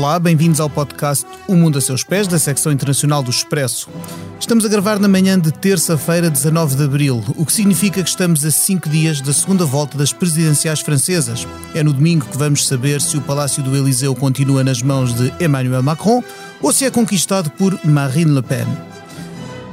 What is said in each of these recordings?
Olá, bem-vindos ao podcast O Mundo a Seus Pés, da secção internacional do Expresso. Estamos a gravar na manhã de terça-feira, 19 de abril, o que significa que estamos a cinco dias da segunda volta das presidenciais francesas. É no domingo que vamos saber se o Palácio do Eliseu continua nas mãos de Emmanuel Macron ou se é conquistado por Marine Le Pen.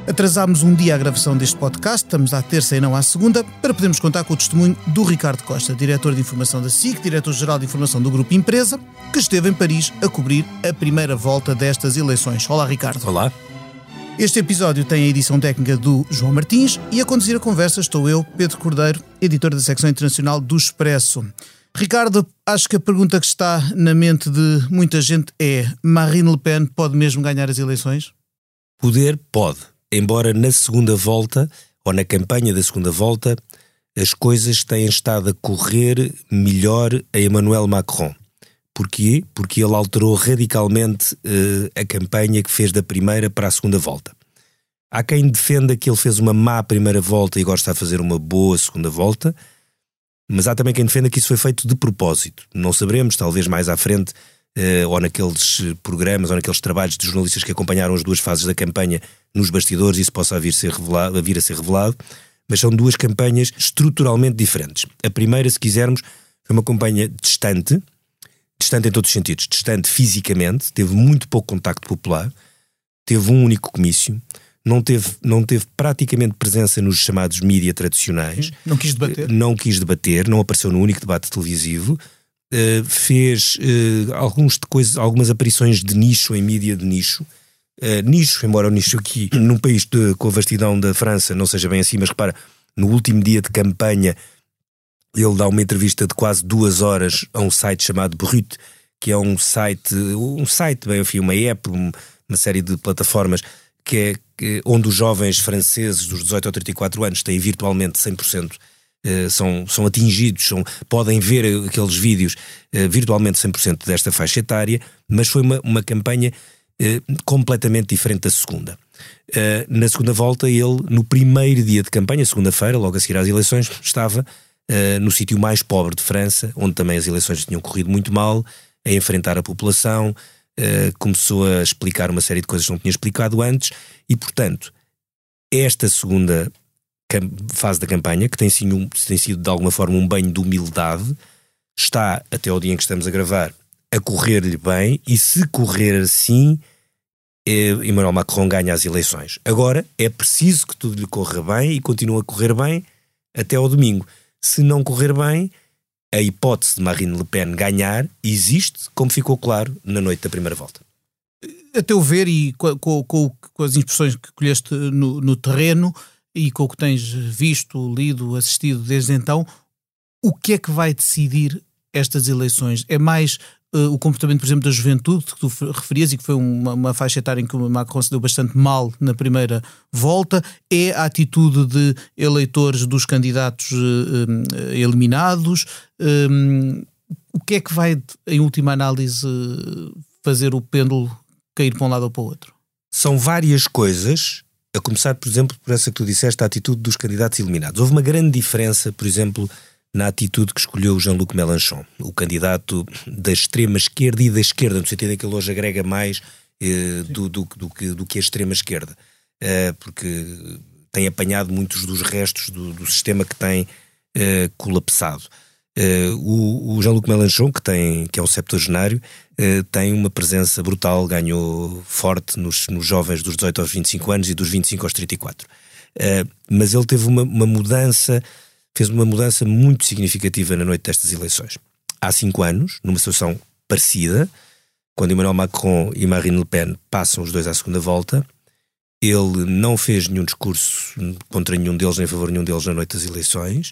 Atrasámos um dia a gravação deste podcast, estamos à terça e não à segunda, para podermos contar com o testemunho do Ricardo Costa, diretor de informação da SIC, diretor-geral de informação do Grupo Empresa, que esteve em Paris a cobrir a primeira volta destas eleições. Olá, Ricardo. Olá. Este episódio tem a edição técnica do João Martins e a conduzir a conversa estou eu, Pedro Cordeiro, editor da secção internacional do Expresso. Ricardo, acho que a pergunta que está na mente de muita gente é: Marine Le Pen pode mesmo ganhar as eleições? Poder pode embora na segunda volta, ou na campanha da segunda volta, as coisas têm estado a correr melhor a Emmanuel Macron. Porquê? Porque ele alterou radicalmente uh, a campanha que fez da primeira para a segunda volta. Há quem defenda que ele fez uma má primeira volta e gosta de fazer uma boa segunda volta, mas há também quem defenda que isso foi feito de propósito. Não saberemos, talvez mais à frente, uh, ou naqueles programas ou naqueles trabalhos de jornalistas que acompanharam as duas fases da campanha nos bastidores, isso possa vir, ser revelado, vir a ser revelado, mas são duas campanhas estruturalmente diferentes. A primeira, se quisermos, foi uma campanha distante, distante em todos os sentidos, distante fisicamente, teve muito pouco contacto popular, teve um único comício, não teve, não teve praticamente presença nos chamados mídia tradicionais. Não quis debater? Não quis debater, não apareceu no único debate televisivo. Uh, fez uh, alguns de coisas, algumas aparições de nicho em mídia de nicho. Uh, embora o nicho aqui, num país de, com a vastidão da França, não seja bem assim, mas repara, no último dia de campanha, ele dá uma entrevista de quase duas horas a um site chamado Brut, que é um site, um site, bem, enfim, uma app, uma série de plataformas que é que, onde os jovens franceses dos 18 a 34 anos têm virtualmente 100% eh, são, são atingidos, são, podem ver aqueles vídeos uh, virtualmente 100% desta faixa etária, mas foi uma, uma campanha uh, completamente diferente da segunda. na segunda volta, ele, no primeiro dia de campanha, segunda-feira, logo a seguir às eleições, estava no sítio mais pobre de França, onde também as eleições tinham corrido muito mal, a enfrentar a população, começou a explicar uma série de coisas que não tinha explicado antes, e portanto, esta segunda fase da campanha, que tem sido, tem sido de alguma forma um banho de humildade, está, até o dia em que estamos a gravar, a correr-lhe bem, e se correr assim, é, Emmanuel Macron ganha as eleições. Agora, é preciso que tudo lhe corra bem e continue a correr bem até ao domingo. Se não correr bem, a hipótese de Marine Le Pen ganhar existe, como ficou claro na noite da primeira volta. A teu ver, e com, com, com as impressões que colheste no, no terreno, e com o que tens visto, lido, assistido desde então, o que é que vai decidir estas eleições? É mais uh, o comportamento, por exemplo, da juventude, que tu referias e que foi uma, uma, faixa etária em que o Macron se deu bastante mal na primeira volta? É a atitude de eleitores dos candidatos uh, eliminados? Um, o que é que vai, em última análise, fazer o pêndulo cair para um lado ou para o outro? São várias coisas a começar, por exemplo, por essa que tu disseste, a atitude dos candidatos eliminados. Houve uma grande diferença, por exemplo, na atitude que escolheu Jean-Luc Mélenchon, o candidato da extrema esquerda e da esquerda, no sentido em que ele hoje agrega mais eh, do, do, do, que, do que a extrema esquerda, eh, porque tem apanhado muitos dos restos do, do sistema que tem eh, colapsado. Uh, o, o Jean-Luc Mélenchon, que, tem, que é um septuagenário, tem uma presença brutal, ganhou forte nos, nos, jovens dos 18 aos 25 anos e dos 25 aos 34. Uh, eh, mas ele teve uma, uma, mudança, fez uma mudança muito significativa na noite destas eleições. Há cinco anos, numa situação parecida, quando Emmanuel Macron e Marine Le Pen passam os dois à segunda volta. Ele não fez nenhum discurso contra nenhum deles, nem a favor de nenhum deles na noite das eleições.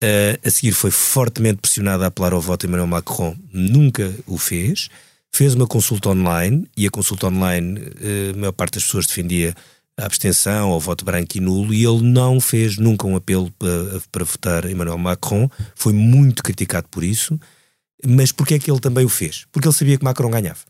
Uh, a seguir foi fortemente pressionado a apelar ao voto Emmanuel Macron, nunca o fez. Fez uma consulta online e a consulta online, uh, a maior parte das pessoas defendia a abstenção ou voto branco e nulo e ele não fez nunca um apelo para, para votar Emmanuel Macron. Foi muito criticado por isso. Mas porquê é que ele também o fez? Porque ele sabia que Macron ganhava.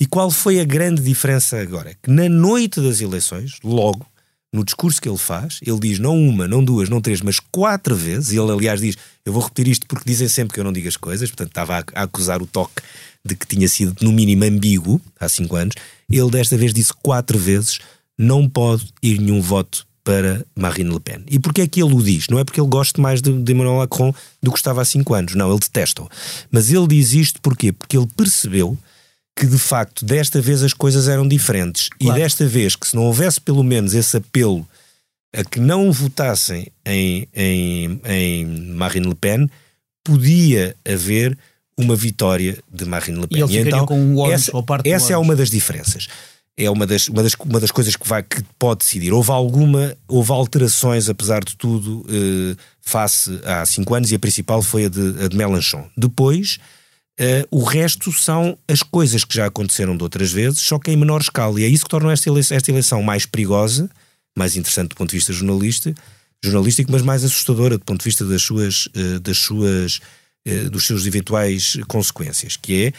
E qual foi a grande diferença agora? Que na noite das eleições, logo, no discurso que ele faz, ele diz não uma, não duas, não três, mas quatro vezes, e ele aliás diz, eu vou repetir isto porque dizem sempre que eu não digo as coisas, portanto estava a acusar o toque de que tinha sido no mínimo ambíguo há cinco anos, ele desta vez disse quatro vezes, não pode ir nenhum voto para Marine Le Pen. E porquê é que ele o diz? Não é porque ele gosta mais de, de Emmanuel Macron do que estava há cinco anos. Não, ele detesta-o. Mas ele diz isto porquê? Porque ele percebeu que de facto desta vez as coisas eram diferentes. Claro. E desta vez que se não houvesse pelo menos esse apelo a que não votassem em, em, em Marine Le Pen, podia haver uma vitória de Marine Le Pen. E ele e então, com um essa, essa é uma das diferenças é uma das, uma das, uma das coisas que, vai, que pode decidir. Houve alguma, houve alterações, apesar de tudo, eh, face há cinco anos, e a principal foi a de, a de Mélenchon. Depois, eh, o resto são as coisas que já aconteceram de outras vezes, só que em menor escala. E é isso que torna esta eleição, esta eleição mais perigosa, mais interessante do ponto de vista jornalista, jornalístico, mas mais assustadora do ponto de vista das suas, eh, das suas, eh, dos seus eventuais consequências, que é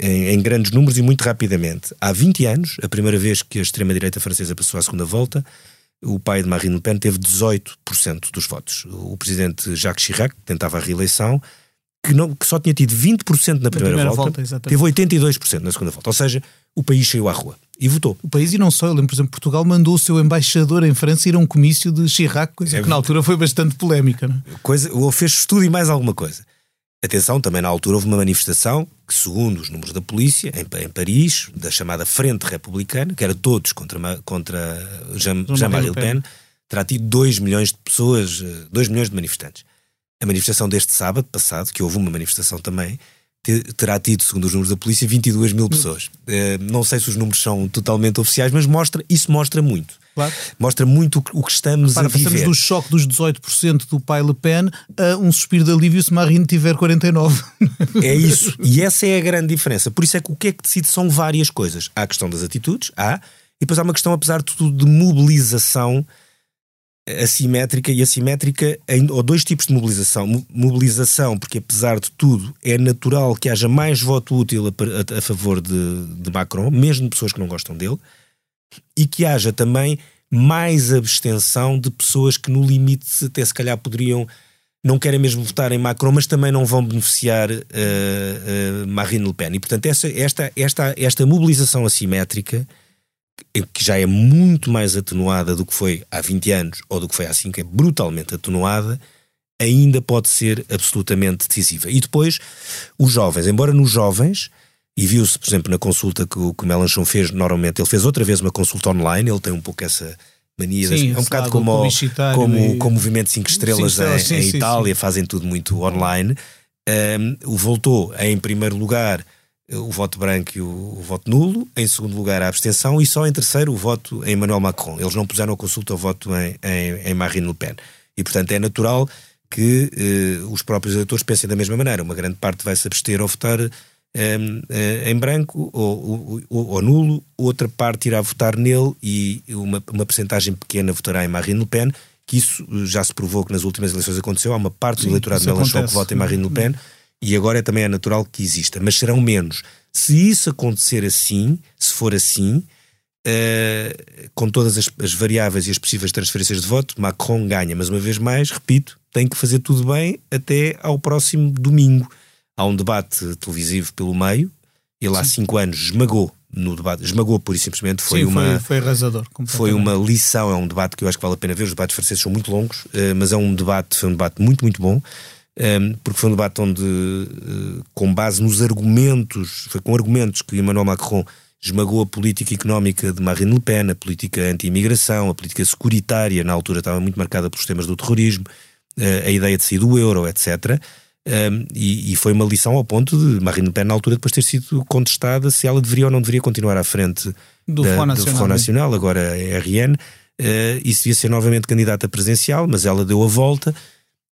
em, em, grandes números e muito rapidamente. Há 20 anos, a primeira vez que a extrema-direita francesa passou à segunda volta, o pai de Marine Le Pen teve 18% dos votos. O presidente Jacques Chirac tentava a reeleição, que, não, que só tinha tido 20% na primeira, primeira volta, volta teve 82% na segunda volta. Ou seja, o país saiu à rua e votou. O país e não só, eu lembro, por exemplo, Portugal mandou o seu embaixador em França ir a um comício de Chirac, coisa é, que na altura foi bastante polémica. Não? É? Coisa, ou fez estudo e mais alguma coisa. Atenção, também na altura houve uma manifestação que, segundo os números da polícia, em, em Paris, da chamada Frente Republicana, que era todos contra, contra Jean-Marie Le Pen, terá tido 2 milhões de pessoas, 2 milhões de manifestantes. A manifestação deste sábado passado, que houve uma manifestação também, terá tido, segundo os números da polícia, 22 mil pessoas. Uh, não sei se os números são totalmente oficiais, mas mostra, isso mostra muito. Claro. Mostra muito o que estamos Para, a viver. Passamos do choque dos 18% do pai Le Pen a um suspiro de alívio se Marine tiver 49%. É isso. E essa é a grande diferença. Por isso é que o que é que decide são várias coisas. Há a questão das atitudes, há, e depois há uma questão, apesar de tudo, de mobilização assimétrica e assimétrica, ou dois tipos de mobilização. Mobilização, porque apesar de tudo, é natural que haja mais voto útil a, a, a favor de, de, Macron, mesmo pessoas que não gostam dele, e que haja também mais abstenção de pessoas que, no limite, até se calhar poderiam. Não querem mesmo votar em Macron, mas também não vão beneficiar uh, uh, Marine Le Pen. E, portanto, essa, esta, esta, esta mobilização assimétrica que já é muito mais atenuada do que foi há 20 anos ou do que foi há 5, é brutalmente atenuada, ainda pode ser absolutamente decisiva. E depois, os jovens, embora nos jovens, e viu-se, por exemplo, na consulta que o, que o Melanchon fez, normalmente, ele fez outra vez uma consulta online, ele tem um pouco essa mania, sim, das, é um bocado como, o, como, e... como o Movimento 5 Estrelas sim, em, sim, em Itália, fazem tudo muito online. Um, voltou em primeiro lugar o voto branco e o, o, voto nulo, em segundo lugar a abstenção e só em terceiro o voto em Emmanuel Macron. Eles não puseram a consulta o voto em, em, em Marine Le Pen. E, portanto, é natural que eh, os próprios eleitores pensem da mesma maneira. Uma grande parte vai se abster ou votar eh, eh, em branco ou, ou, ou, nulo, outra parte irá votar nele e uma, uma percentagem pequena votará em Marine Le Pen, que isso já se provou que nas últimas eleições aconteceu. Há uma parte Sim, do eleitorado de Mélenchon que vota em Marine Le Pen. E agora também é natural que exista, mas serão menos. Se isso acontecer assim, se for assim, uh, com todas as, as, variáveis e as possíveis transferências de voto, Macron ganha. Mas uma vez mais, repito, tem que fazer tudo bem até ao próximo domingo. Há um debate televisivo pelo meio, ele há cinco anos esmagou no debate, esmagou pur e simplesmente, foi Sim, uma foi, arrasador. Foi uma lição, é um debate que eu acho que vale a pena ver, os debates franceses são muito longos, uh, mas é um debate, foi um debate muito, muito bom porque foi um debate onde, eh, com base nos argumentos, foi com argumentos que Emmanuel Macron esmagou a política económica de Marine Le Pen, a política anti-imigração, a política securitária, na altura estava muito marcada pelos temas do terrorismo, eh, a ideia de sair do euro, etc. Um, e, e, foi uma lição ao ponto de Marine Le Pen, na altura, depois ter sido contestada se ela deveria ou não deveria continuar à frente do, da, Front, Nacional, do Nacional, agora é RN. Uh, e se devia ser novamente candidata presidencial, mas ela deu a volta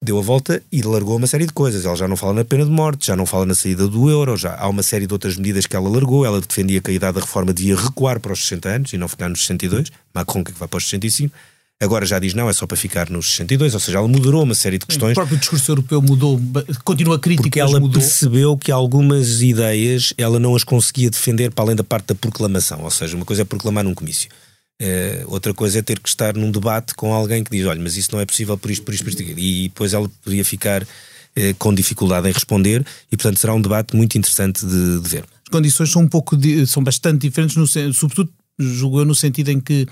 deu a volta e largou uma série de coisas. Ela já não fala na pena de morte, já não fala na saída do euro, já há uma série de outras medidas que ela largou. Ela defendia que a idade da reforma devia recuar para os 60 anos e não ficar nos 62. Macron que, é que vai para os 65. Agora já diz não, é só para ficar nos 62, ou seja, ela moderou uma série de questões. O próprio discurso europeu mudou, continua crítica, porque ela mudou. percebeu que algumas ideias ela não as conseguia defender para além da parte da proclamação, ou seja, uma coisa é proclamar num comício. Uh, outra coisa é ter que estar num debate com alguém que diz: olha, mas isso não é possível por isto, por isto, por isto. E depois ela podia ficar uh, com dificuldade em responder, e portanto será um debate muito interessante de, de ver. As condições são um pouco, são bastante diferentes, no, sobretudo julgou no sentido em que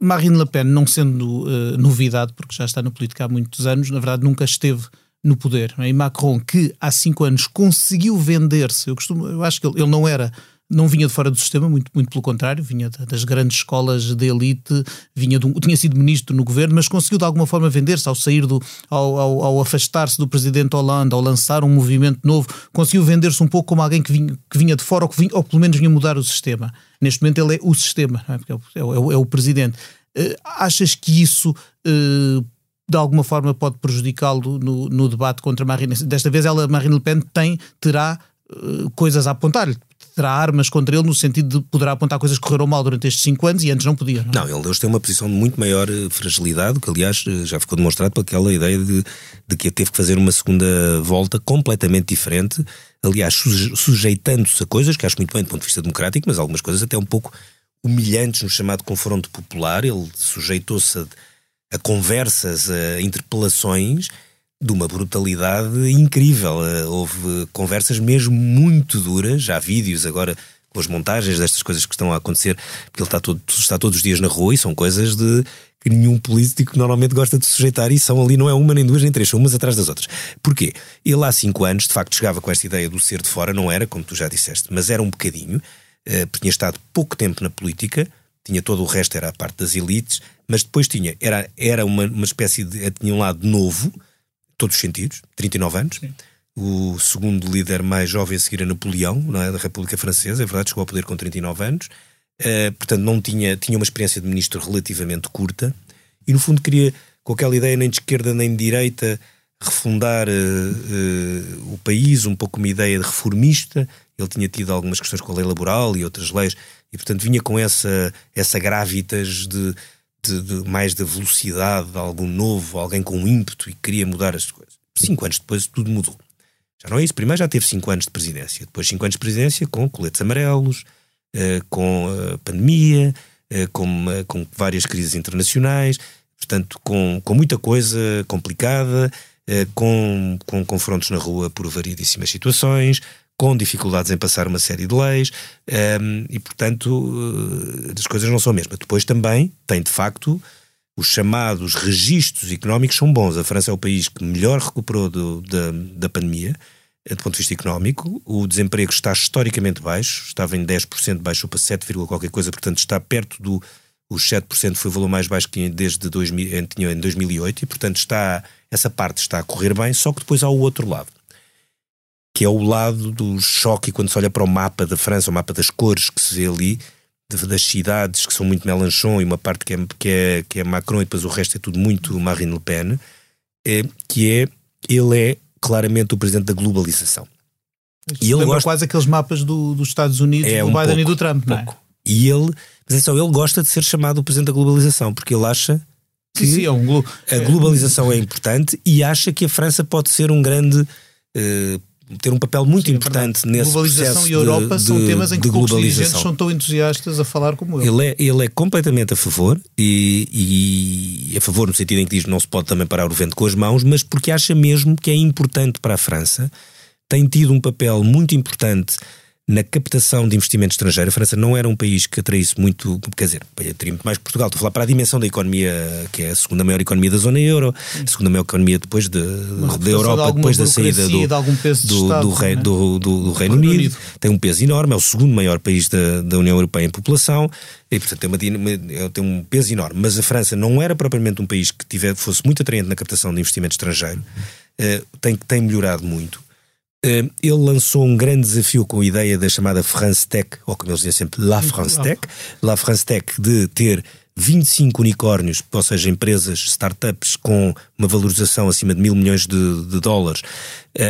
Marine Le Pen, não sendo uh, novidade, porque já está na política há muitos anos, na verdade nunca esteve no poder. E Macron, que há cinco anos conseguiu vender-se, eu eu acho que ele, ele não era não vinha de fora do sistema, muito, muito pelo contrário, vinha das grandes escolas de elite, vinha um, tinha sido ministro no governo, mas conseguiu de alguma forma vender-se ao sair do, ao, ao, ao afastar-se do presidente Hollande, ao lançar um movimento novo, conseguiu vender-se um pouco como alguém que vinha, que vinha de fora ou, que vinha, ou pelo menos vinha mudar o sistema. Neste momento ele é o sistema, é? Porque é, é, o, é, o, presidente. Uh, achas que isso uh, de alguma forma pode prejudicá-lo no, no, debate contra Marine? Desta vez ela, Marine Le Pen, tem, terá uh, coisas a apontar-lhe terá armas contra ele no sentido de poderá apontar coisas que correram mal durante estes cinco anos e antes não podia. Não, é? não ele hoje tem uma posição de muito maior eh, fragilidade, que aliás eh, já ficou demonstrado por aquela ideia de, de que teve que fazer uma segunda volta completamente diferente, aliás, sujeitando-se a coisas que acho muito bem do ponto de vista democrático, mas algumas coisas até um pouco humilhantes no chamado confronto popular. Ele sujeitou-se a, a conversas, a interpelações de uma brutalidade incrível. Eh, houve conversas mesmo muito duras, já há vídeos agora com as montagens destas coisas que estão a acontecer, porque ele está, todo, está todos os dias na rua e são coisas de que nenhum político normalmente gosta de sujeitar e são ali, não é uma, nem duas, nem três, são umas atrás das outras. Porquê? Ele há cinco anos, de facto, chegava com esta ideia do ser de fora, não era, como tu já disseste, mas era um bocadinho, eh, porque tinha estado pouco tempo na política, tinha todo o resto, era a parte das elites, mas depois tinha, era, era uma, uma espécie de, tinha um lado novo, todos os sentidos, 39 anos. Sim. O segundo líder mais jovem a seguir é Napoleão, é? da República Francesa, é verdade, chegou ao poder com 39 anos. Uh, portanto, não tinha, tinha uma experiência de ministro relativamente curta e, no fundo, queria, com aquela ideia nem de esquerda nem de direita, refundar uh, uh, o país, um pouco uma ideia de reformista. Ele tinha tido algumas questões com a lei laboral e outras leis, e portanto vinha com essa, essa gravitas de de, de, mais da velocidade de algo novo, alguém com ímpeto e queria mudar as coisas. Cinco anos depois tudo mudou. Já não é isso. Primeiro já teve cinco anos de presidência. Depois cinco anos de presidência com coletes amarelos, uh, com a pandemia, uh, com, com várias crises internacionais, portanto, com, com muita coisa complicada, com, com confrontos na rua por variedíssimas situações, com dificuldades em passar uma série de leis um, ehm, e, portanto, uh, as coisas não são a mesma. Depois também tem, de facto, os chamados registros económicos são bons. A França é o país que melhor recuperou do, da, da pandemia, eh, do ponto de vista económico. O desemprego está historicamente baixo, estava em 10%, baixou para 7, qualquer coisa, portanto está perto do. Os 7% foi o valor mais baixo que desde 2000, tinha em 2008 e, portanto, está, essa parte está a correr bem, só que depois há o outro lado que é o lado do choque quando se olha para o mapa da França, o mapa das cores que se vê ali, das cidades que são muito Mélenchon e uma parte que é, que, é, que é Macron e depois o resto é tudo muito Marine Le Pen, é, que é, ele é claramente o presidente da globalização. E ele gosta quase aqueles mapas do, dos Estados Unidos, é, do um Biden pouco, e do Trump, não é? E ele, mas é só, ele gosta de ser chamado o presidente da globalização, porque ele acha que sim, sim, é um glo a globalização é importante e acha que a França pode ser um grande uh, ter um papel muito Sim, é importante é nesse globalização processo e Europa de, são temas em que poucos dirigentes são tão entusiastas a falar como ele. Ele é, ele é completamente a favor e, e, a favor no sentido em que diz que não se pode também parar o vento com as mãos, mas porque acha mesmo que é importante para a França, tem tido um papel muito importante na captação de investimento estrangeiro. A França não era um país que atraísse muito, quer dizer, atraía muito mais Portugal. Estou a falar para a dimensão da economia, que é a segunda maior economia da zona euro, a segunda maior economia depois de, da Europa, de depois da saída do, do, Estado, do, rei, é? do, do, Reino Unido. Unido. Tem um peso enorme, é o segundo maior país da, da União Europeia em população. E, portanto, tem, uma, tem um peso enorme. Mas a França não era propriamente um país que tiver, fosse muito atraente na captação de investimento estrangeiro. tem, tem melhorado muito. Ele lançou um grande desafio com a ideia da chamada France Tech, ou como eles dizem sempre, La France Tech, La France Tech, de ter 25 unicórnios, ou seja, empresas, startups com uma valorização acima de mil milhões de, de dólares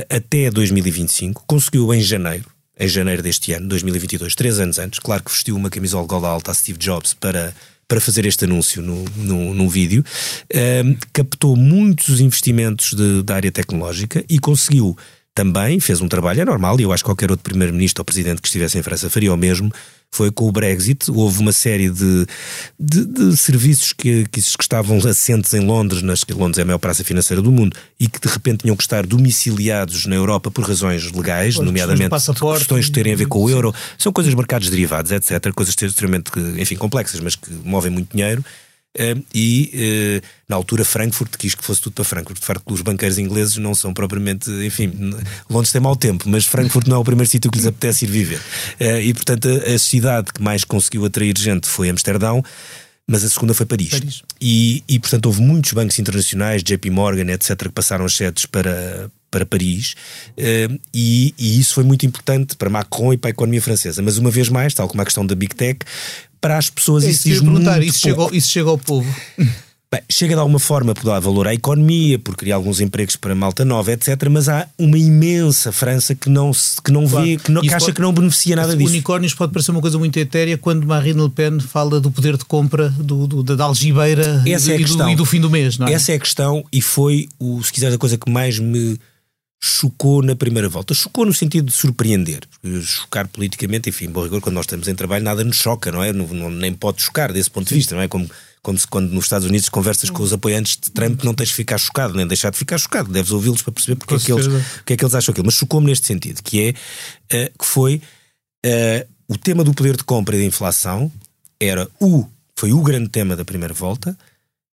até 2025. Conseguiu em janeiro, em janeiro deste ano, 2022, três anos antes. Claro que vestiu uma camisola gola alta a Steve Jobs para, para fazer este anúncio no, no, no vídeo. Uh, captou muitos investimentos de, da área tecnológica e conseguiu também, fez um trabalho, é normal, e eu acho que qualquer outro primeiro-ministro ou presidente que estivesse em França faria o mesmo, foi com o Brexit. Houve uma série de, de, de serviços que, que, estavam assentes em Londres, nas, que Londres é a maior praça financeira do mundo, e que de repente tinham que estar domiciliados na Europa por razões legais, nomeadamente questões que terem a ver com o euro. São coisas de mercados derivados, etc. Coisas extremamente, enfim, complexas, mas que movem muito dinheiro. Uh, e uh, na altura Frankfurt quis que fosse tudo para Frankfurt. De facto, os banqueiros ingleses não são propriamente, enfim, Londres tem mau tempo, mas Frankfurt não é o primeiro sítio que lhes apetece ir viver. Uh, e portanto, a, a, cidade que mais conseguiu atrair gente foi Amsterdão. Mas a segunda foi Paris. Paris. E, e, portanto, houve muitos bancos internacionais, JP Morgan, etc., que passaram as sedes para, para Paris, e, e, isso foi muito importante para Macron e para a economia francesa. Mas uma vez mais, tal como a questão da Big Tech, para as pessoas isso, isso diz muito isso chegou, isso chega ao povo. Bem, chega de alguma forma por dar valor à economia, por criar alguns empregos para malta nova, etc. Mas há uma imensa França que não, se, que não claro. vê, que, não, que acha pode, que não beneficia nada disso. Unicórnios pode parecer uma coisa muito etérea quando Marine Le Pen fala do poder de compra do, do da algibeira Essa e, é a questão. Do, e do fim do mês, não é? Essa é a questão e foi, o, se quiser, a coisa que mais me chocou na primeira volta. Chocou no sentido de surpreender. Chocar politicamente, enfim, bom rigor, quando nós estamos em trabalho, nada nos choca, não é? Não, não, nem pode chocar desse ponto de vista, não é? Como, como se quando nos Estados Unidos conversas com os apoiantes de Trump não tens de ficar chocado, nem deixar de ficar chocado. Deves ouvi-los para perceber porque é, que eles, porque é que eles acham aquilo. Mas chocou-me neste sentido, que é uh, que foi uh, o tema do poder de compra e da inflação era o, foi o grande tema da primeira volta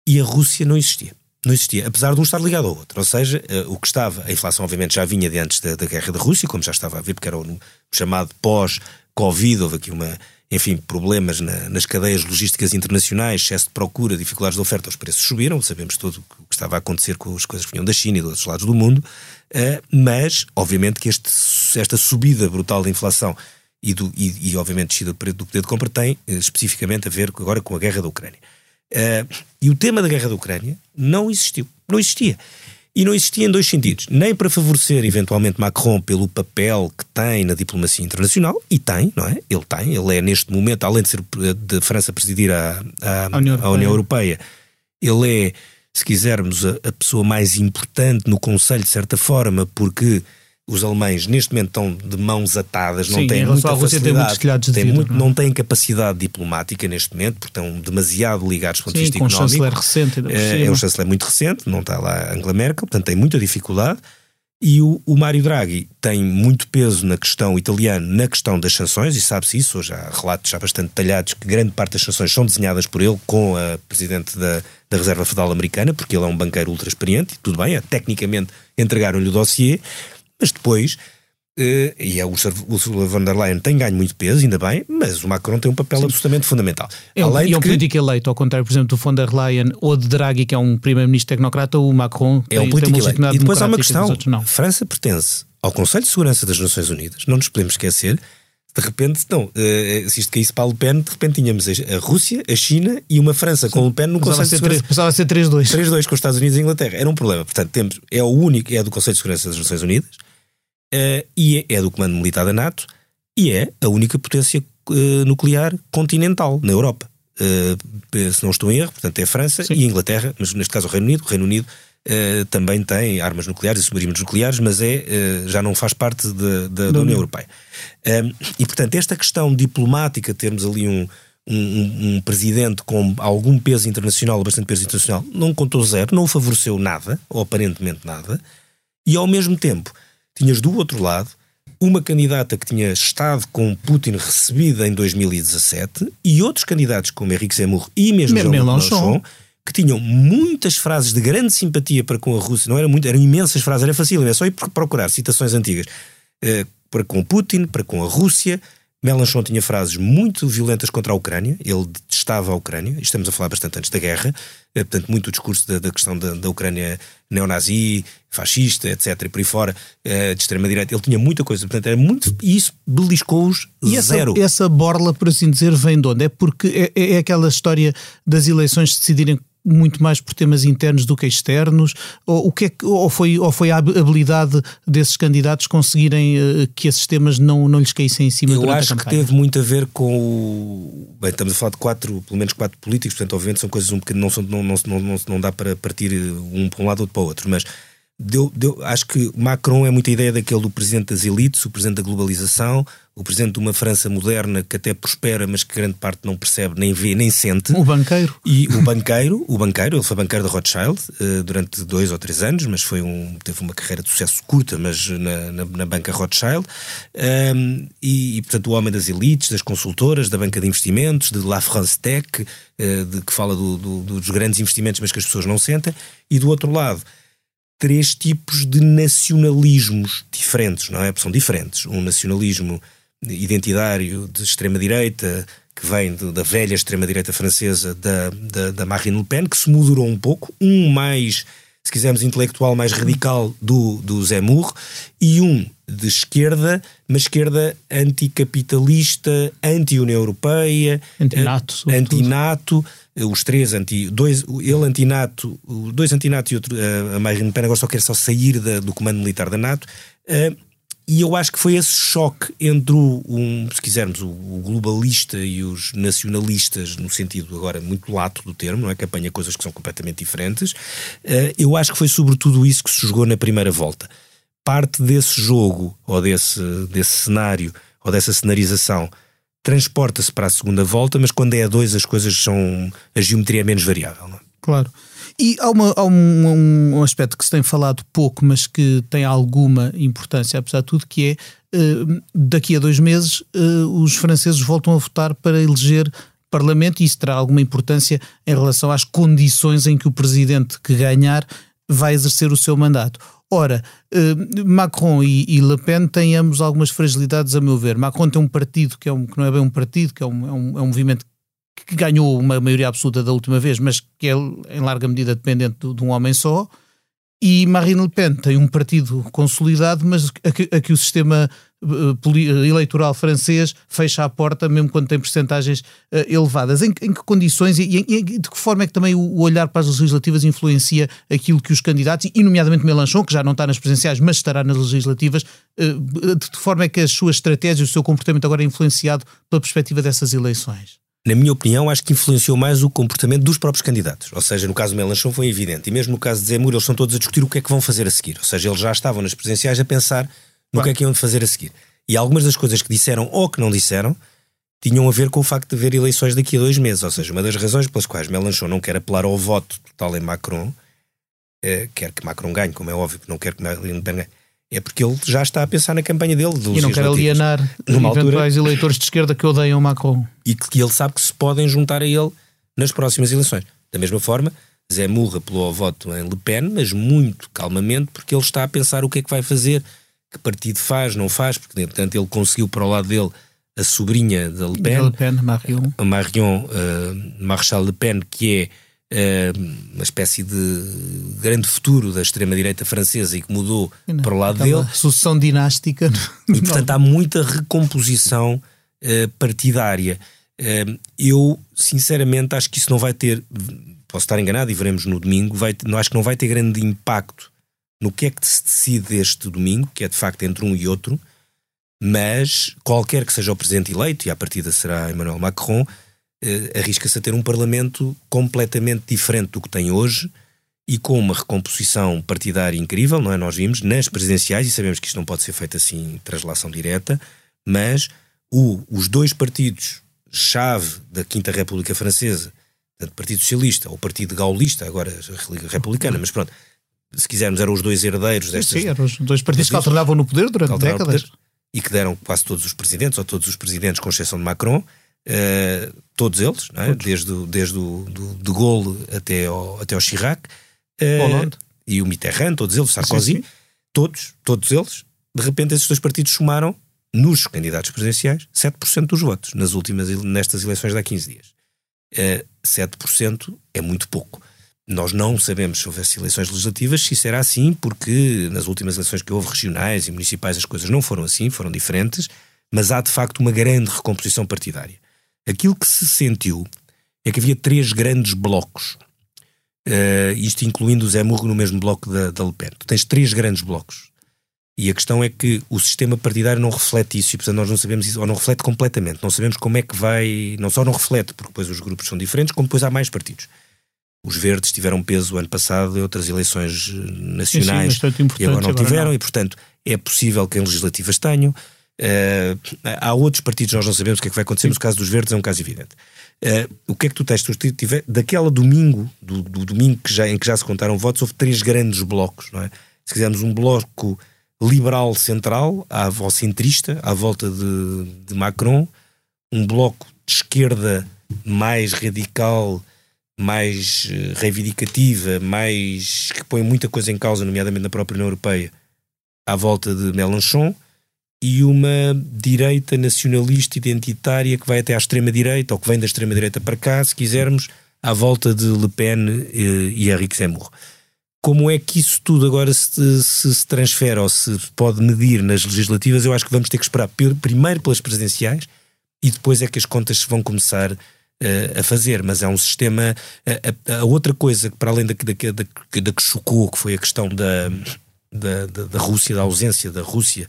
e a Rússia não existia não existia, apesar de um estar ligado ao outro. Ou seja, uh, o que estava, a inflação obviamente já vinha de antes da, da guerra da Rússia, como já estava a ver, porque era o, chamado pós-Covid, houve aqui uma, enfim, problemas na, nas cadeias logísticas internacionais, excesso de procura, dificuldades de oferta, os preços subiram, sabemos tudo o que estava a acontecer com as coisas que vinham da China e dos outros lados do mundo, uh, mas, obviamente, que este, esta subida brutal da inflação e, do, e, e obviamente, descida do poder de compra tem uh, especificamente a ver agora com a guerra da Ucrânia. Uh, e o tema da guerra da Ucrânia não existiu. Não existia. E não existia em dois sentidos. Nem para favorecer, eventualmente, Macron pelo papel que tem na diplomacia internacional, e tem, não é? Ele tem. Ele é, neste momento, além de ser de França presidir a, a, a, União, a União Europeia, ele é, se quisermos, a, a pessoa mais importante no Conselho, de certa forma, porque os alemães neste momento estão de mãos atadas, Sim, não têm muita facilidade, têm muito, não? não têm capacidade diplomática neste momento, porque estão demasiado ligados do ponto de vista com económico. Um chanceler recente, é, é um chanceler muito recente, não está lá Angela Merkel, portanto tem muita dificuldade. E o, o Mário Draghi tem muito peso na questão italiana, na questão das sanções, e sabe-se isso, hoje há relatos já bastante detalhados que grande parte das sanções são desenhadas por ele com a Presidente da, da Reserva Federal Americana, porque ele é um banqueiro ultra experiente, e tudo bem, é, tecnicamente entregaram-lhe o dossiê, mas depois, uh, e a Ursula von der Leyen tem ganho muito peso, ainda bem, mas o Macron tem um papel Sim. absolutamente fundamental. É um, e é um que... político eleito, ao contrário, por exemplo, do von der Leyen ou de Draghi, que é um primeiro-ministro tecnocrata, o Macron é um político eleito. E depois há uma questão, outros, França pertence ao Conselho de Segurança das Nações Unidas, não nos podemos esquecer, de repente, não, uh, se isto caísse para a Le Pen, de repente tínhamos a Rússia, a China e uma França com Le Pen no Conselho de Segurança. Passava a ser 3-2. 3-2 com os Estados Unidos e a Inglaterra. Era um problema. Portanto, temos, é o único, é do Conselho de Segurança das Nações Unidas, uh, e é, é, do Comando Militar da NATO e é a única potência uh, nuclear continental na Europa. Uh, se não estou em erro, portanto é a França Sim. e a Inglaterra, mas neste caso o Reino Unido. O Reino Unido também tem armas nucleares e submarinos nucleares, mas é, já não faz parte de, de, da União Europeia. e portanto, esta questão diplomática, termos ali um, um, um, presidente com algum peso internacional, bastante peso internacional, não contou zero, não favoreceu nada, ou aparentemente nada, e ao mesmo tempo tinhas do outro lado uma candidata que tinha estado com Putin recebida em 2017 e outros candidatos como Henrique Zemmour e mesmo Jean Mélenchon. Que tinham muitas frases de grande simpatia para com a Rússia, não era muito, eram imensas frases, era fácil, é só ir procurar citações antigas. Uh, para com Putin, para com a Rússia. Mélenchon tinha frases muito violentas contra a Ucrânia, ele detestava a Ucrânia, estamos a falar bastante antes da guerra, eh, portanto, muito o discurso da, da questão da, da Ucrânia neonazi, fascista, etc., e por aí fora, eh, de extrema-direita, ele tinha muita coisa, portanto, era muito. E isso beliscou-os zero. Essa, essa borla, por assim dizer, vem de onde? É porque é, é aquela história das eleições decidirem muito mais por temas internos do que externos? Ou, o que é que, ou, foi, ou foi a habilidade desses candidatos conseguirem uh, que esses temas não, não lhes caíssem em cima Eu acho que teve muito a ver com o. Bem, estamos a falar de quatro, pelo menos quatro políticos, portanto, obviamente são coisas um bocadinho. Não, são, não, não, não, não, não dá para partir um para um lado ou para o outro, mas deu, deu, acho que Macron é muita ideia daquele do presidente das elites, o presidente da globalização, o presidente de uma França moderna que até prospera, mas que grande parte não percebe, nem vê, nem sente. O banqueiro. E o banqueiro, o banqueiro, ele foi banqueiro da Rothschild uh, durante dois ou três anos, mas foi um, teve uma carreira de sucesso curta, mas na, na, na banca Rothschild. Um, e, e, portanto, o homem das elites, das consultoras, da banca de investimentos, de La France Tech, uh, de, que fala do, do, dos grandes investimentos, mas que as pessoas não sentem. E do outro lado, três tipos de nacionalismos diferentes, não é? São diferentes. Um nacionalismo identitário de extrema-direita, que vem de, da velha extrema-direita francesa da, da, da, Marine Le Pen, que se moderou um pouco. Um mais, se quisermos, intelectual, mais radical do, do Zemmour, e um de esquerda, mas esquerda anticapitalista, anti-União Europeia, antinato, antinato os três anti, dois, ele antinato, dois antinato e outro, a Marine Le Pen agora só quer só sair da, do comando militar da NATO. Uh, e eu acho que foi esse choque entre o, um, se quisermos, o, o, globalista e os nacionalistas, no sentido agora muito lato do termo, não é? que apanha coisas que são completamente diferentes. Uh, eu acho que foi sobretudo isso que se jogou na primeira volta. Parte desse jogo, ou desse, desse cenário, ou dessa cenarização, transporta-se para a segunda volta, mas quando é a dois as coisas são. a geometria é menos variável. É? Claro. E há, uma, há um, um, aspecto que se tem falado pouco, mas que tem alguma importância, apesar de tudo, que é uh, daqui a dois meses uh, os franceses voltam a votar para eleger Parlamento e isso terá alguma importância em relação às condições em que o presidente que ganhar vai exercer o seu mandato. Ora, eh, Macron e, e, Le Pen têm ambos algumas fragilidades, a meu ver. Macron tem um partido que, é um, que não é bem um partido, que é um, é um, é um movimento que ganhou uma maioria absoluta da última vez, mas que é em larga medida dependente de, de um homem só. E Marine Le Pen tem um partido consolidado, mas a que, a que o sistema eleitoral francês fecha a porta, mesmo quando tem percentagens uh, elevadas. Em, em, que condições e, e, de que forma é que também o, olhar para as legislativas influencia aquilo que os candidatos, e nomeadamente Melanchon, que já não está nas presidenciais, mas estará nas legislativas, de que forma é que as suas estratégias o seu comportamento agora é influenciado pela perspectiva dessas eleições? na minha opinião, acho que influenciou mais o comportamento dos próprios candidatos. Ou seja, no caso do Melanchon foi evidente. E mesmo no caso de Zemmour, eles estão todos a discutir o que é que vão fazer a seguir. Ou seja, eles já estavam nas presidenciais a pensar no claro. que é que iam fazer a seguir. E algumas das coisas que disseram ou que não disseram tinham a ver com o facto de haver eleições daqui a dois meses. Ou seja, uma das razões pelas quais Melanchon não quer apelar ao voto total em Macron, é, quer que Macron ganhe, como é óbvio que não quer que Marine Le Pen ganhe, é porque ele já está a pensar na campanha dele. e não quer alienar numa eventuais altura, eleitores de esquerda que odeiam Macron. E que ele sabe que se podem juntar a ele nas próximas eleições. Da mesma forma, Zé Murra apelou ao voto em Le Pen, mas muito calmamente, porque ele está a pensar o que é que vai fazer, que partido faz, não faz, porque, portanto, ele conseguiu para o lado dele a sobrinha de Le Pen, Le Pen Marion, a Marion uh, Marshal Le Pen, que é eh, uma espécie de grande futuro da extrema-direita francesa e que mudou não, para o lado dele. Sucessão dinástica. E, portanto, há muita recomposição uh, partidária. Uh, eu, sinceramente, acho que isso não vai ter. Posso estar enganado e veremos no domingo. Vai, não, acho que não vai ter grande impacto no que é que se decide este domingo, que é de facto entre um e outro. Mas qualquer que seja o presidente eleito, e a partida será Emmanuel Macron, uh, arrisca-se a ter um Parlamento completamente diferente do que tem hoje e com uma recomposição partidária incrível, não é? Nós vimos nas presidenciais, e sabemos que isto não pode ser feito assim, translação direta, mas o, os dois partidos-chave da Quinta República Francesa, tanto o Partido Socialista ou o Partido Gaulista, agora republicana, mas pronto, se quisermos, eram os dois herdeiros destas. Sim, eram os dois partidos que alternavam no poder durante décadas. Poder, e que deram quase todos os presidentes, ou todos os presidentes, com exceção de Macron, Uh, todos eles, é? desde, desde o do, de Gaulle até ao, até ao Chirac, uh, e o Mitterrand, todos eles, Sarkozy, sim, sim. todos, todos eles, de repente esses dois partidos somaram, nos candidatos presidenciais, 7% dos votos nas últimas, nestas eleições de há 15 dias. Uh, 7% é muito pouco. Nós não sabemos se houvesse eleições legislativas se será assim, porque nas últimas eleições que houve regionais e municipais as coisas não foram assim, foram diferentes, mas há de facto uma grande recomposição partidária. Aquilo que se sentiu é que havia três grandes blocos, uh, isto incluindo o Zé Murro no mesmo bloco da, da Le Pen. Tu tens três grandes blocos. E a questão é que o sistema partidário não reflete isso e, portanto, nós não sabemos isso, ou não reflete completamente. Não sabemos como é que vai. Não só não reflete, porque depois os grupos são diferentes, como depois há mais partidos. Os verdes tiveram peso ano passado em outras eleições eh, nacionais sim, sim, e agora não agora tiveram, não. e portanto é possível que em legislativas tenham. Uh, há outros partidos, nós não sabemos o que é que vai acontecer, mas o caso dos verdes é um caso evidente. Uh, o que é que tu tens? Tu tiver, daquela domingo, do, do, domingo que já, em que já se contaram votos, houve três grandes blocos, não é? Se quisermos um bloco liberal central, à, ou centrista, à volta de, de Macron, um bloco de esquerda mais radical, mais uh, reivindicativa, mais que põe muita coisa em causa, nomeadamente na própria União Europeia, à volta de Mélenchon, e uma direita nacionalista identitária que vai até à extrema-direita, ou que vem da extrema-direita para cá, se quisermos, à volta de Le Pen eh, e Henrique Zemmour. Como é que isso tudo agora se, se, se, transfere ou se pode medir nas legislativas? Eu acho que vamos ter que esperar primeiro pelas presidenciais e depois é que as contas vão começar uh, a fazer. Mas é um sistema. A, a, a outra coisa, para além da, da, da, da, que chocou, que foi a questão da, da, da, da Rússia, da ausência da Rússia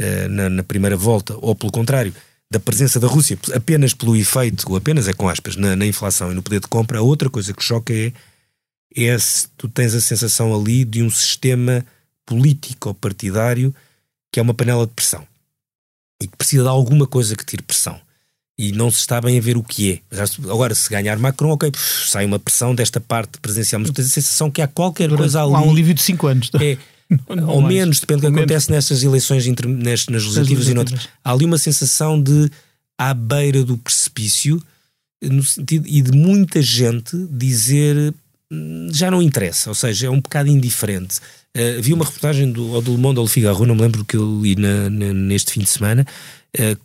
uh, na, na, primeira volta, ou pelo contrário, da presença da Rússia apenas pelo efeito, ou apenas é com aspas, na, na inflação e no poder de compra, a outra coisa que choca é é se tu tens a sensação ali de um sistema político ou partidário que é uma panela de pressão e que precisa de alguma coisa que tire pressão e não se está bem a ver o que é. Agora, se ganhar Macron, ok, sai uma pressão desta parte presidencial, mas tens a sensação que há qualquer coisa ali. Há um livro de 5 anos. É, não, ou mais. menos, depende do que acontece nessas eleições, entre, nestas, nas legislativas e noutras. Há ali uma sensação de à beira do precipício no sentido, e de muita gente dizer já não interessa, ou seja, é um bocado indiferente. Uh, vi uma reportagem do, ou do Le Monde ou do Figaro, não me lembro que eu li na, na, neste fim de semana,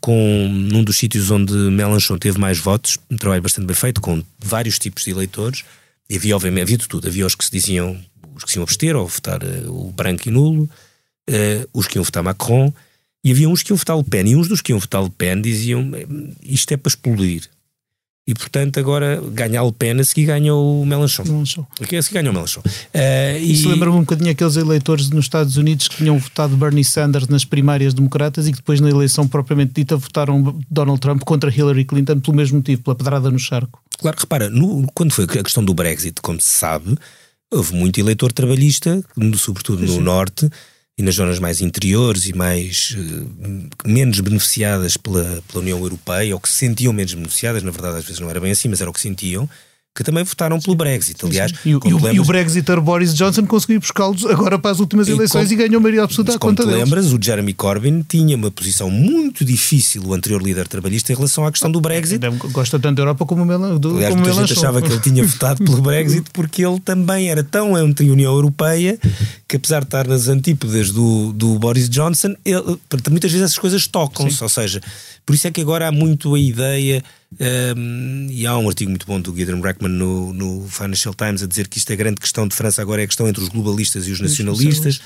com num dos sítios onde Mélenchon teve mais votos, um trabalho bastante bem feito, com vários tipos de eleitores, e havia, obviamente, havia de tudo. Havia os que se diziam, os que se iam abster ou votar uh, o branco e nulo, os que iam votar Macron, e havia uns que iam votar Le Pen, e uns dos que iam votar Le Pen diziam isto é para explodir e portanto agora ganha a Le Pen, a seguir ganha o Melanchon. Melanchon. A seguir ganha o Melanchon. Uh, Isso e... lembra-me um bocadinho aqueles eleitores nos Estados Unidos que tinham votado Bernie Sanders nas primárias democratas e que depois na eleição propriamente dita votaram Donald Trump contra Hillary Clinton pelo mesmo motivo, pela pedrada no charco. Claro, repara, no, quando foi a questão do Brexit, como se sabe, houve muito eleitor trabalhista, sobretudo no Sim. Norte, e nas zonas mais interiores e mais uh, menos beneficiadas pela, pela União Europeia, ou que se sentiam menos beneficiadas, na verdade às vezes não era bem assim, mas era o que sentiam, que também votaram pelo Brexit. Aliás, e, o, lembras, e o Brexiter Boris Johnson conseguiu buscá-los agora para as últimas eleições e, com, e ganhou maioria absoluta à conta deles. lembras, o Jeremy Corbyn tinha uma posição muito difícil, o anterior líder trabalhista, em relação à questão do Brexit. Gosta tanto da Europa como o Melan. Do, Aliás, como muita gente achava que ele tinha votado pelo Brexit porque ele também era tão anti-União Europeia que, apesar de estar nas antípodas do, do Boris Johnson, ele, muitas vezes essas coisas tocam-se. Ou seja, por isso é que agora há muito a ideia um, e há um artigo muito bom do Gideon Brackman no, no, Financial Times a dizer que isto é a grande questão de França. Agora é a questão entre os globalistas e os nacionalistas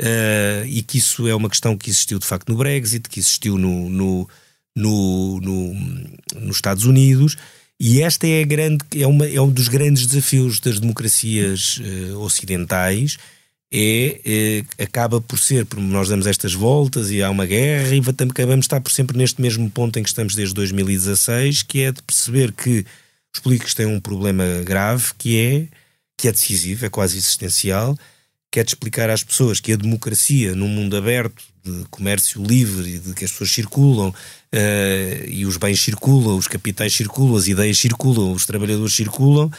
uh, e que isso é uma questão que existiu de facto no Brexit, que existiu no, no, no, no nos Estados Unidos. E esta é, grande, é, uma, é um dos grandes desafios das democracias uh, ocidentais é, é, acaba por ser, porque nós damos estas voltas e há uma guerra e acabamos de estar por sempre neste mesmo ponto em que estamos desde 2016, que é de perceber que os políticos têm um problema grave que é, que é decisivo, é quase existencial, que é de explicar às pessoas que a democracia num mundo aberto de comércio livre de que as pessoas circulam uh, e os bens circulam, os capitais circulam, as ideias circulam, os trabalhadores circulam,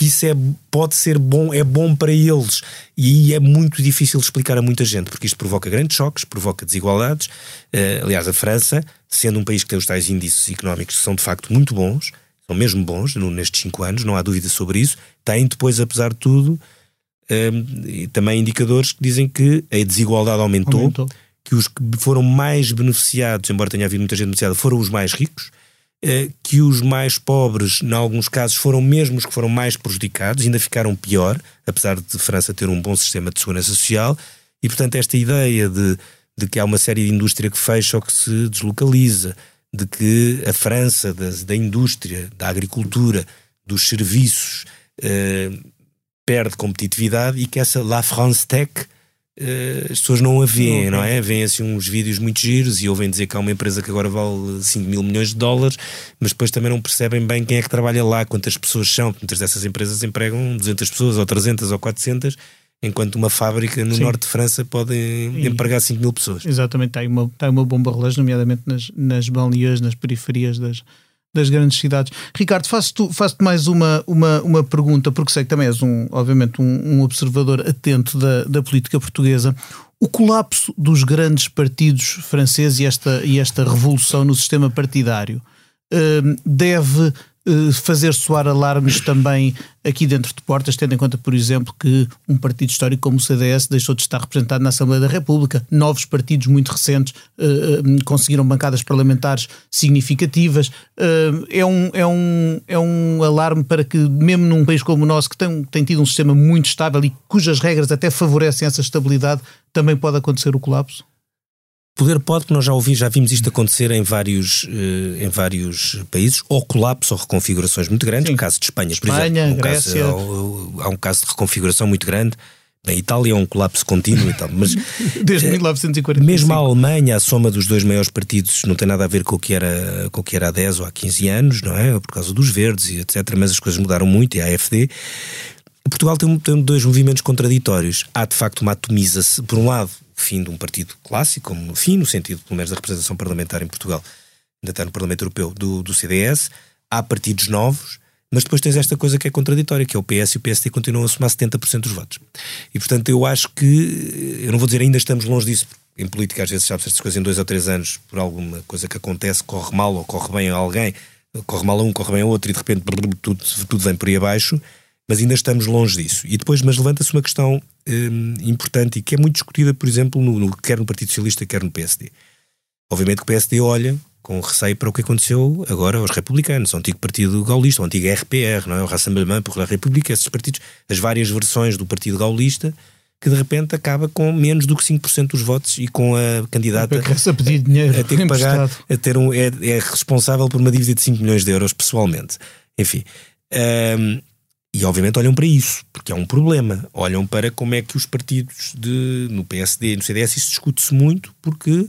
que isso é, pode ser bom, é bom para eles. E é muito difícil de explicar a muita gente, porque isto provoca grandes choques, provoca desigualdades. Uh, aliás, a França, sendo um país que tem os tais índices económicos que são de facto muito bons, são mesmo bons nestes cinco anos, não há dúvida sobre isso, tem depois, apesar de tudo, uh, também indicadores que dizem que a desigualdade aumentou, aumentou, que os que foram mais beneficiados, embora tenha havido muita gente beneficiada, foram os mais ricos que os mais pobres, em alguns casos, foram mesmo os que foram mais prejudicados, ainda ficaram pior, apesar de França ter um bom sistema de segurança social, e portanto esta ideia de, de que há uma série de indústria que fecha ou que se deslocaliza, de que a França, da, da indústria, da agricultura, dos serviços, eh, perde competitividade e que essa La France Tech eh, as pessoas não a veem, não, é? Vêem assim uns vídeos muito giros e ouvem dizer que há uma empresa que agora vale 5 mil milhões de dólares, mas depois também não percebem bem quem é que trabalha lá, quantas pessoas são. Muitas dessas empresas empregam 200 pessoas, ou 300 ou 400, enquanto uma fábrica no Sim. norte de França pode e, empregar 5 mil pessoas. Exatamente, tem uma, tem uma bomba relógio, nomeadamente nas, nas banlieues, nas periferias das, das grandes cidades. Ricardo, faço-te faço mais uma, uma, uma pergunta, porque sei que também és, um, obviamente, um, um observador atento da, da política portuguesa. O colapso dos grandes partidos franceses e esta, e esta revolução no sistema partidário uh, deve fazer soar alarmes também aqui dentro de portas, tendo em conta, por exemplo, que um partido histórico como o CDS deixou de estar representado na Assembleia da República. Novos partidos muito recentes uh, conseguiram bancadas parlamentares significativas. Uh, é, um, é, um, é um alarme para que, mesmo num país como o nosso, que tem, tem tido um sistema muito estável e cujas regras até favorecem essa estabilidade, também pode acontecer o colapso? Poder pode, porque nós já ouvimos, já vimos isto acontecer em vários, uh, em vários países, ou colapso ou reconfigurações muito grandes. Sim. No caso de Espanha, Espanha por exemplo, um Grécia. Caso, há, um caso de reconfiguração muito grande. Na Itália é um colapso contínuo e tal, mas desde uh, 1945. Mesmo a Alemanha, a soma dos dois maiores partidos não tem nada a ver com o que era, com o que era há 10 ou há 15 anos, não é? Por causa dos verdes e etc. Mas as coisas mudaram muito e a AFD. Portugal tem, tem dois movimentos contraditórios. Há de facto uma atomiza-se, por um lado, fim de um partido clássico, como fim, no sentido, pelo menos, da representação parlamentar em Portugal, ainda está no Parlamento Europeu, do, do CDS. Há partidos novos, mas depois tens esta coisa que é contraditória, que é o PS e o PSD continuam a somar 70% dos votos. E, portanto, eu acho que, eu não vou dizer ainda estamos longe disso, em política às vezes sabe estas coisas em dois ou três anos, por alguma coisa que acontece, corre mal ou corre bem a alguém, corre mal a um, corre bem a outro e de repente tudo, tudo vem por aí abaixo mas ainda estamos longe disso. E depois, mas levanta-se uma questão hum, importante e que é muito discutida, por exemplo, no, no, quer no Partido Socialista, quer no PSD. Obviamente que o PSD olha com receio para o que aconteceu agora aos republicanos, o antigo Partido Gaulista, o antigo RPR, não é? o Rassemblement pour la République, esses partidos, as várias versões do Partido Gaulista, que de repente acaba com menos do que 5% dos votos e com a candidata a, pedir dinheiro a, ter que pagar, a ter um, é, é, responsável por uma dívida de 5 milhões de euros pessoalmente. Enfim. Um, e obviamente olham para isso, porque é um problema. Olham para como é que os partidos de, no PSD, no CDS, isso discute-se muito, porque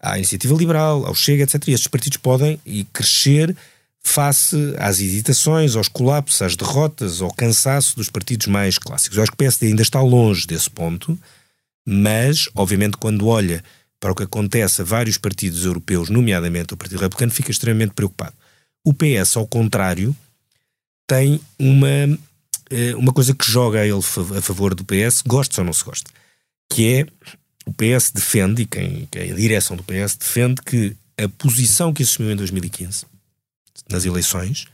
há a iniciativa liberal, ao Chega, etc. E estes partidos podem e crescer face às hesitações, aos colapsos, às derrotas, ao cansaço dos partidos mais clássicos. Eu acho que o PSD ainda está longe desse ponto, mas, obviamente, quando olha para o que acontece a vários partidos europeus, nomeadamente o Partido Republicano, fica extremamente preocupado. O PS, ao contrário, tem uma, eh, uma coisa que joga a ele a favor do PS, gosta ou não se gosta, que é o PS defende, e quem, quem a direção do PS defende que a posição que assumiu em 2015, nas eleições,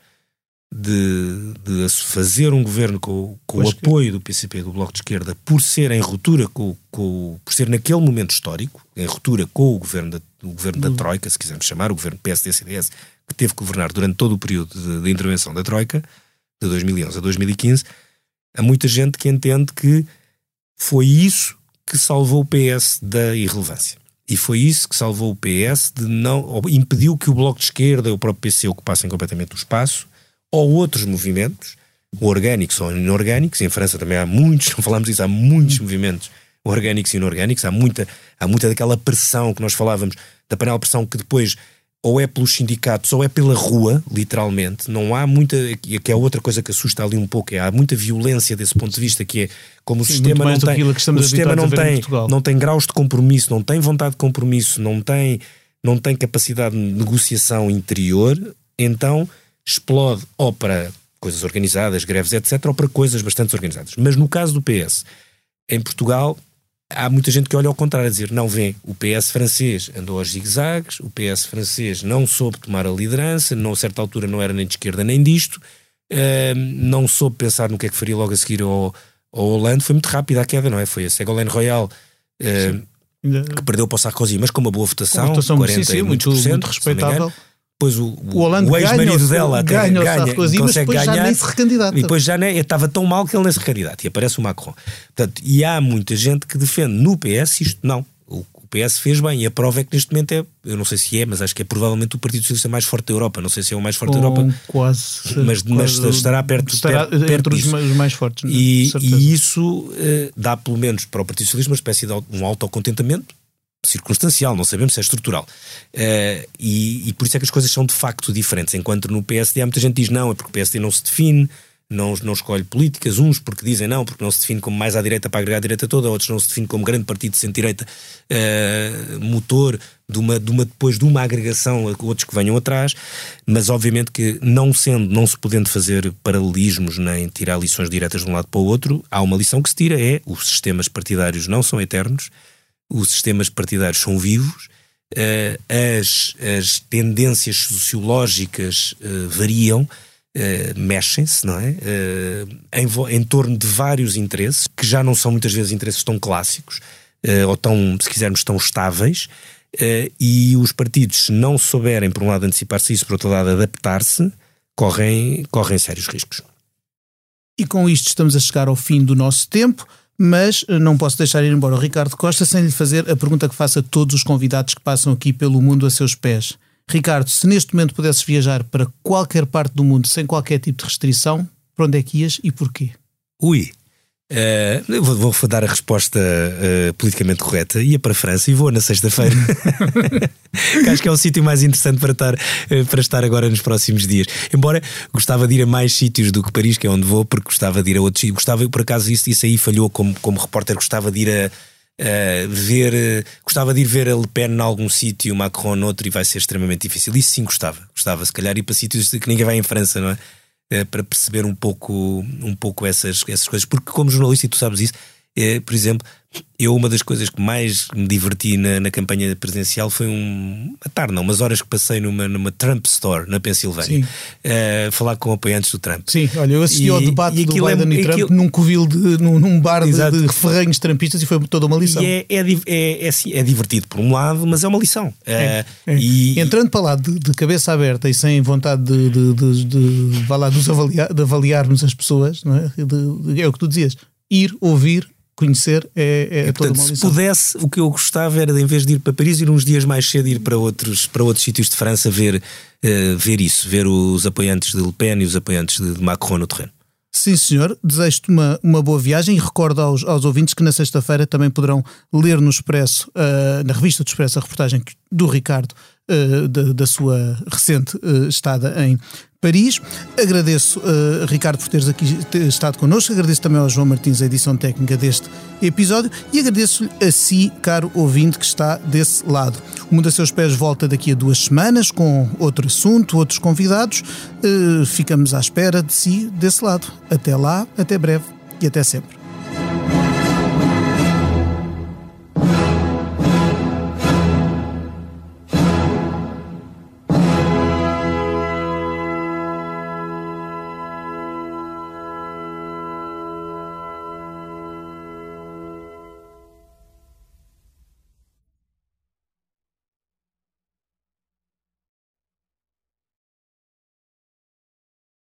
de, de fazer um governo com, com o apoio do PCP e do Bloco de Esquerda por ser em ruptura com, com, por ser naquele momento histórico, em ruptura com o governo da, o governo da Troika, se quisermos chamar, o governo PSD-CDS, que teve que governar durante todo o período de, de intervenção da Troika, de 2011 a 2015, há muita gente que entende que foi isso que salvou o PS da irrelevância. E foi isso que salvou o PS de não. impediu que o Bloco de Esquerda e o próprio PC ocupassem completamente o espaço, ou outros movimentos, orgânicos ou inorgânicos, em França também há muitos, não falamos disso, há muitos movimentos orgânicos e inorgânicos, há muita, há muita daquela pressão que nós falávamos, da panela de pressão que depois ou é pelos sindicatos ou é pela rua, literalmente. Não há muita. que é outra coisa que assusta ali um pouco, é há muita violência desse ponto de vista, que é como Sim, o sistema não tem. O sistema não tem, não tem graus de compromisso, não tem vontade de compromisso, não tem, não tem capacidade de negociação interior, então explode ou para coisas organizadas, greves, etc., ou para coisas bastante organizadas. Mas no caso do PS, em Portugal, há muita gente que olha ao contrário, a dizer, não vem, o PS francês andou aos zigue-zagues, o PS francês não soube tomar a liderança, não, a certa altura não era nem de esquerda nem disto, uh, não soube pensar no que é que faria logo a seguir ao, ao Hollande, foi muito rápida a queda, não é? Foi a Ségolène Royal uh, que perdeu para o Sarkozy, mas com uma boa votação, uma votação 40 sim, sim, muito, muito respeitável. Depois o, o, o ex-marido dela até ganha, ganha Sarkozy, consegue mas ganhar. Já nem se recandidata. E depois já nem, estava tão mal que ele nem se recandidata. E aparece o Macron. Portanto, e há muita gente que defende no PS isto não. O, PS fez bem e a prova é que neste momento é, eu não sei se é, mas acho que é provavelmente o Partido Socialista mais forte da Europa. Não sei se é o mais forte da Europa. Quase. Mas, quase, mas estará perto, estará perto, perto entre os mais fortes. E, e isso uh, dá pelo menos para o Partido Socialista uma espécie de um autocontentamento circunstancial, não sabemos se é estrutural. Uh, e, e, por isso é que as coisas são de facto diferentes. Enquanto no PSD há muita gente que diz não, é porque o PSD não se define, não, não escolhe políticas, uns porque dizem não, porque não se define como mais à direita para agregar a direita toda, outros não se define como grande partido de centro-direita, uh, motor de uma, de uma, depois de uma agregação a outros que venham atrás, mas obviamente que não sendo, não se podendo fazer paralelismos nem tirar lições diretas de um lado para o outro, há uma lição que se tira, é os sistemas partidários não são eternos, os sistemas partidários são vivos, uh, as, as tendências sociológicas uh, variam, Uh, mexem-se, não é? Em, em, torno de vários interesses, que já não são muitas vezes interesses tão clássicos, ou tão, se quisermos, tão estáveis, e os partidos, se não souberem, por um lado, antecipar-se isso, por outro lado, adaptar-se, correm, correm sérios riscos. E com isto estamos a chegar ao fim do nosso tempo, mas não posso deixar ir embora o Ricardo Costa sem lhe fazer a pergunta que faço a todos os convidados que passam aqui pelo mundo a seus pés. Ricardo, se neste momento pudesses viajar para qualquer parte do mundo sem qualquer tipo de restrição, para onde é que ias e porquê? Ui, uh, vou, vou, dar a resposta uh, politicamente correta. Ia para a França e vou na sexta-feira. acho que é o sítio mais interessante para estar, uh, para estar agora nos próximos dias. Embora gostava de ir a mais sítios do que Paris, que é onde vou, porque gostava de ir a outros sítios. Gostava, por acaso, isso, isso aí falhou como, como repórter, gostava de ir a Uh, ver, uh, gostava de ir ver a Le Pen em algum sítio, Macron noutro, e vai ser extremamente difícil. Isso sim gostava. Gostava, se calhar, ir para sítios que ninguém vai em França, não é? Uh, para perceber um pouco, um pouco essas, essas coisas. Porque, como jornalista, e tu sabes isso, por exemplo, eu, uma das coisas que mais me diverti na, na campanha presidencial foi um. A tarde, não, umas horas que passei numa, numa Trump Store na Pensilvânia, uh, falar com apoiantes do Trump. Sim, olha, eu assisti e, ao debate e do Biden é, e Trump aquilo... num covil, de, num, num bar de, de ferrenhos trampistas e foi toda uma lição. E é, é, é, é, é, divertido por um lado, mas é uma lição. É, uh, e... Entrando para lá de, de, cabeça aberta e sem vontade de, de, de, de, de, avaliar, de avaliarmos as pessoas, não é? é o que tu dizias, ir, ouvir, conhecer é, é e, portanto, Se pudesse, o que eu gostava era, de, em vez de ir para Paris, ir uns dias mais cedo, ir para outros, para outros sítios de França ver, uh, ver isso, ver os apoiantes de Le Pen e os apoiantes de, de Macron no terreno. Sim, senhor. Desejo-te uma, uma boa viagem e recordo aos, aos ouvintes que na sexta-feira também poderão ler no Expresso, uh, na revista do Expresso, a reportagem do Ricardo uh, da, da, sua recente uh, estada em Paris. Agradeço, uh, Ricardo, por teres aqui estado connosco. Agradeço também ao João Martins a edição técnica deste episódio e agradeço-lhe a si, caro ouvinte, que está desse lado. O Mundo a Seus Pés volta daqui a duas semanas com outro assunto, outros convidados. Uh, ficamos à espera de si desse lado. Até lá, até breve e até sempre.